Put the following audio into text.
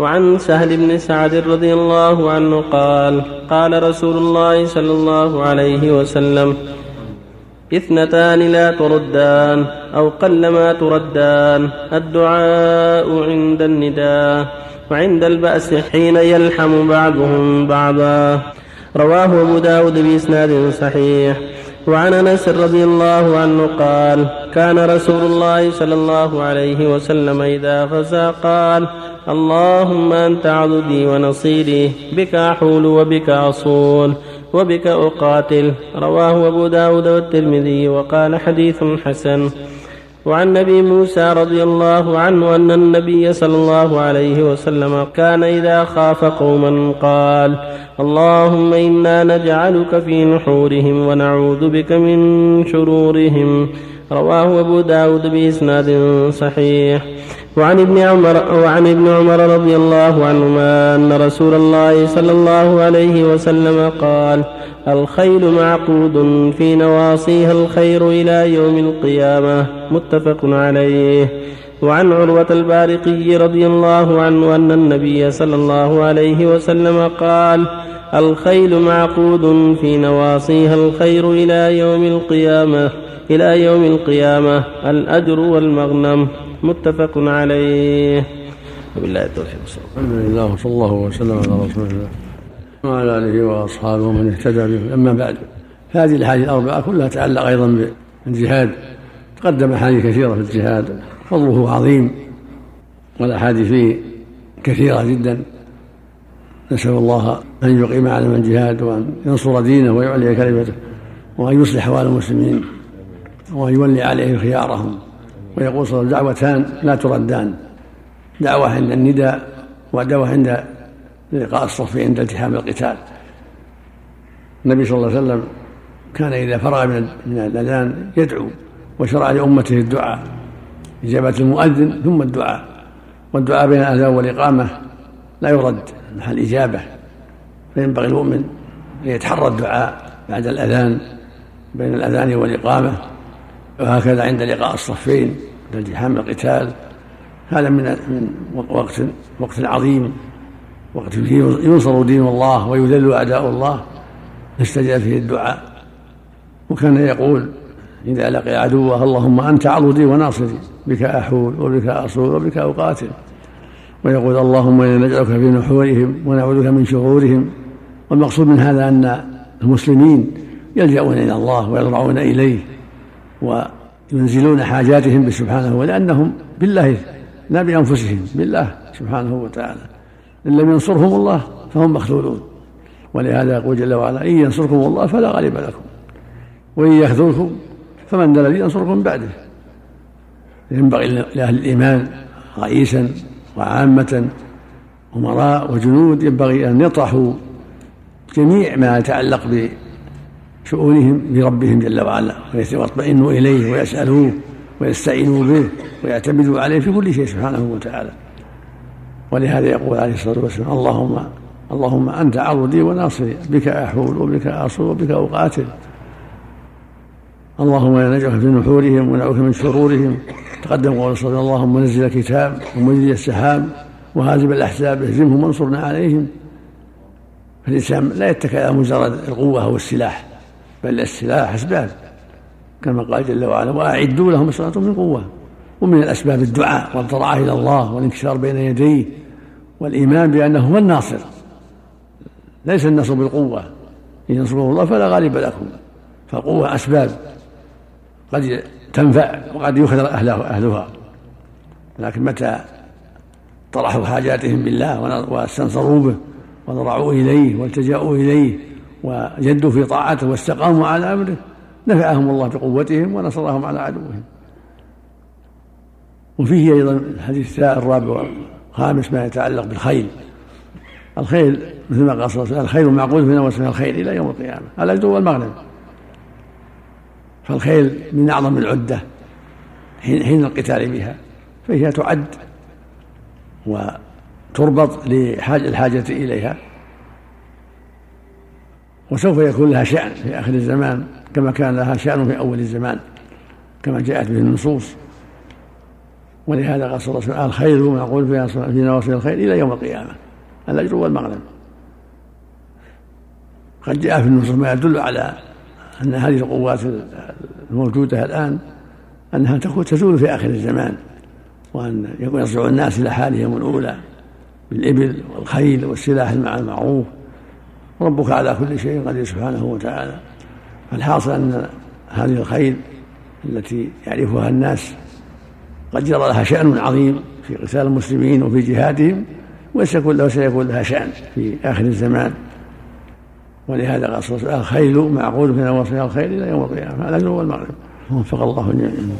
وعن سهل بن سعد رضي الله عنه قال قال رسول الله صلى الله عليه وسلم إثنتان لا تردان أو قلما تردان الدعاء عند النداء وعند البأس حين يلحم بعضهم بعضا. رواه أبو داود بإسناد صحيح. وعن أنس رضي الله عنه قال كان رسول الله صلى الله عليه وسلم إذا غزا قال اللهم أنت عضدي ونصيري بك أحول وبك أصول وبك أقاتل. رواه أبو داود والترمذي وقال حديث حسن. وعن ابي موسى رضي الله عنه أن النبي صلى الله عليه وسلم كان إذا خاف قوما قال اللهم إنا نجعلك في نحورهم ونعوذ بك من شرورهم رواه أبو داود بإسناد صحيح. وعن ابن عمر وعن ابن عمر رضي الله عنهما أن رسول الله صلى الله عليه وسلم قال الخيل معقود في نواصيها الخير إلى يوم القيامة متفق عليه. وعن عروة البارقي رضي الله عنه أن النبي صلى الله عليه وسلم قال الخيل معقود في نواصيها الخير إلى يوم القيامة إلى يوم القيامة الأجر والمغنم. متفق عليه. وبالله التوفيق. الحمد لله وصلى الله وسلم على رسول الله. وعلى آله وأصحابه من اهتدى به. أما بعد هذه الأحاديث الأربعة كلها تتعلق أيضا بالجهاد. تقدم أحاديث كثيرة في الجهاد. فضله عظيم والأحاديث فيه كثيرة جدا. نسأل الله أن يقيم علم الجهاد وأن ينصر دينه ويعلي كلمته وأن يصلح أحوال المسلمين وأن يولي عليهم خيارهم. ويقول صلى الله عليه وسلم دعوتان لا تردان. دعوة عند النداء ودعوة عند لقاء الصف عند التحام القتال. النبي صلى الله عليه وسلم كان إذا فرغ من الأذان يدعو وشرع لأمته الدعاء. إجابة المؤذن ثم الدعاء. والدعاء بين الأذان والإقامة لا يرد محل إجابة. فينبغي المؤمن أن يتحرى الدعاء بعد الأذان بين الأذان والإقامة. وهكذا عند لقاء الصفين التحام القتال. هذا من من وقت وقت عظيم وقت فيه ينصر دين الله ويذل أعداء الله. يستجاب فيه الدعاء. وكان يقول إذا لقي عدوه اللهم أنت عضدي وناصري. بك أحول وبك أصول وبك اقاتل ويقول اللهم أنا نجعلك في نحورهم ونعوذ بك من شرورهم. والمقصود من هذا أن المسلمين يلجؤون إلى الله ويضرعون إليه. وينزلون حاجاتهم بسبحانه ولأنهم بالله لا بأنفسهم بالله سبحانه وتعالى. إن لم ينصرهم الله فهم مخذولون ولهذا يقول جل وعلا إن ينصركم الله فلا غالب لكم وإن يخذلكم فمن ذا الذي ينصركم بعده. ينبغي لأهل الإيمان رئيسا وعامة أمراء وجنود ينبغي أن يطرحوا جميع ما يتعلق شؤونهم بربهم جل وعلا ويطمئنوا إليه ويسألوه ويستعينوا به ويعتمدوا عليه في كل شيء سبحانه وتعالى. ولهذا يقول عليه الصلاة والسلام اللهم اللهم أنت عضدي وناصري بك أحول وبك أصول وبك أقاتل. اللهم لا نجعل في نحورهم ونعوذ من شرورهم. تقدم قول صلى اللهم نزل الكتاب ومجري السحاب وهازم الأحزاب اهزمهم وانصرنا عليهم. فالإنسان لا يتكل على مجرد القوة أو السلاح بل السلاح أسباب كما قال جل وعلا وأعدوا لهم ما من قوة ومن الأسباب الدعاء والضراعة إلى الله والانكسار بين يديه والإيمان بأنه هو الناصر. ليس النصر بالقوة إن ينصره الله فلا غالب لكم فالقوة أسباب قد تنفع وقد يخذل أهله أهلها. لكن متى طرحوا حاجاتهم بالله واستنصروا به وضرعوا إليه والتجأوا إليه وجدوا في طاعته واستقاموا على أمره نفعهم الله بقوتهم ونصرهم على عدوهم. وفيه أيضا الحديث الرابع والخامس ما يتعلق بالخيل. الخيل مثل ما قال صلى الله عليه وسلم الخيل معقول في نواسم الخيل إلى يوم القيامة الاجر والمغنم فالخيل من أعظم العدة حين حين القتال بها فهي تعد وتربط لحاجة الحاجة إليها. وسوف يكون لها شأن في آخر الزمان كما كان لها شأن في أول الزمان كما جاءت به النصوص. ولهذا قال صلى الله عليه وسلم الخير معقول في نواصي الخير إلى يوم القيامة الأجر والمغنم قد جاء في النصوص ما يدل على أن هذه القوات الموجودة الآن أنها تكون تزول في آخر الزمان وأن يرجع الناس إلى حالهم الأولى بالإبل والخيل والسلاح مع المعروف. ربك على كل شيء قدير سبحانه وتعالى. فالحاصل أن هذه الخيل التي يعرفها الناس قد جرى لها شأن عظيم في قتال المسلمين وفي جهادهم وسيكون له سيكون لها شأن في آخر الزمان. ولهذا قال صلى الله عليه وسلم الخيل معقول في نواصيها الخير إلى يوم القيامة هذا هو المغرب وفق الله جميعا.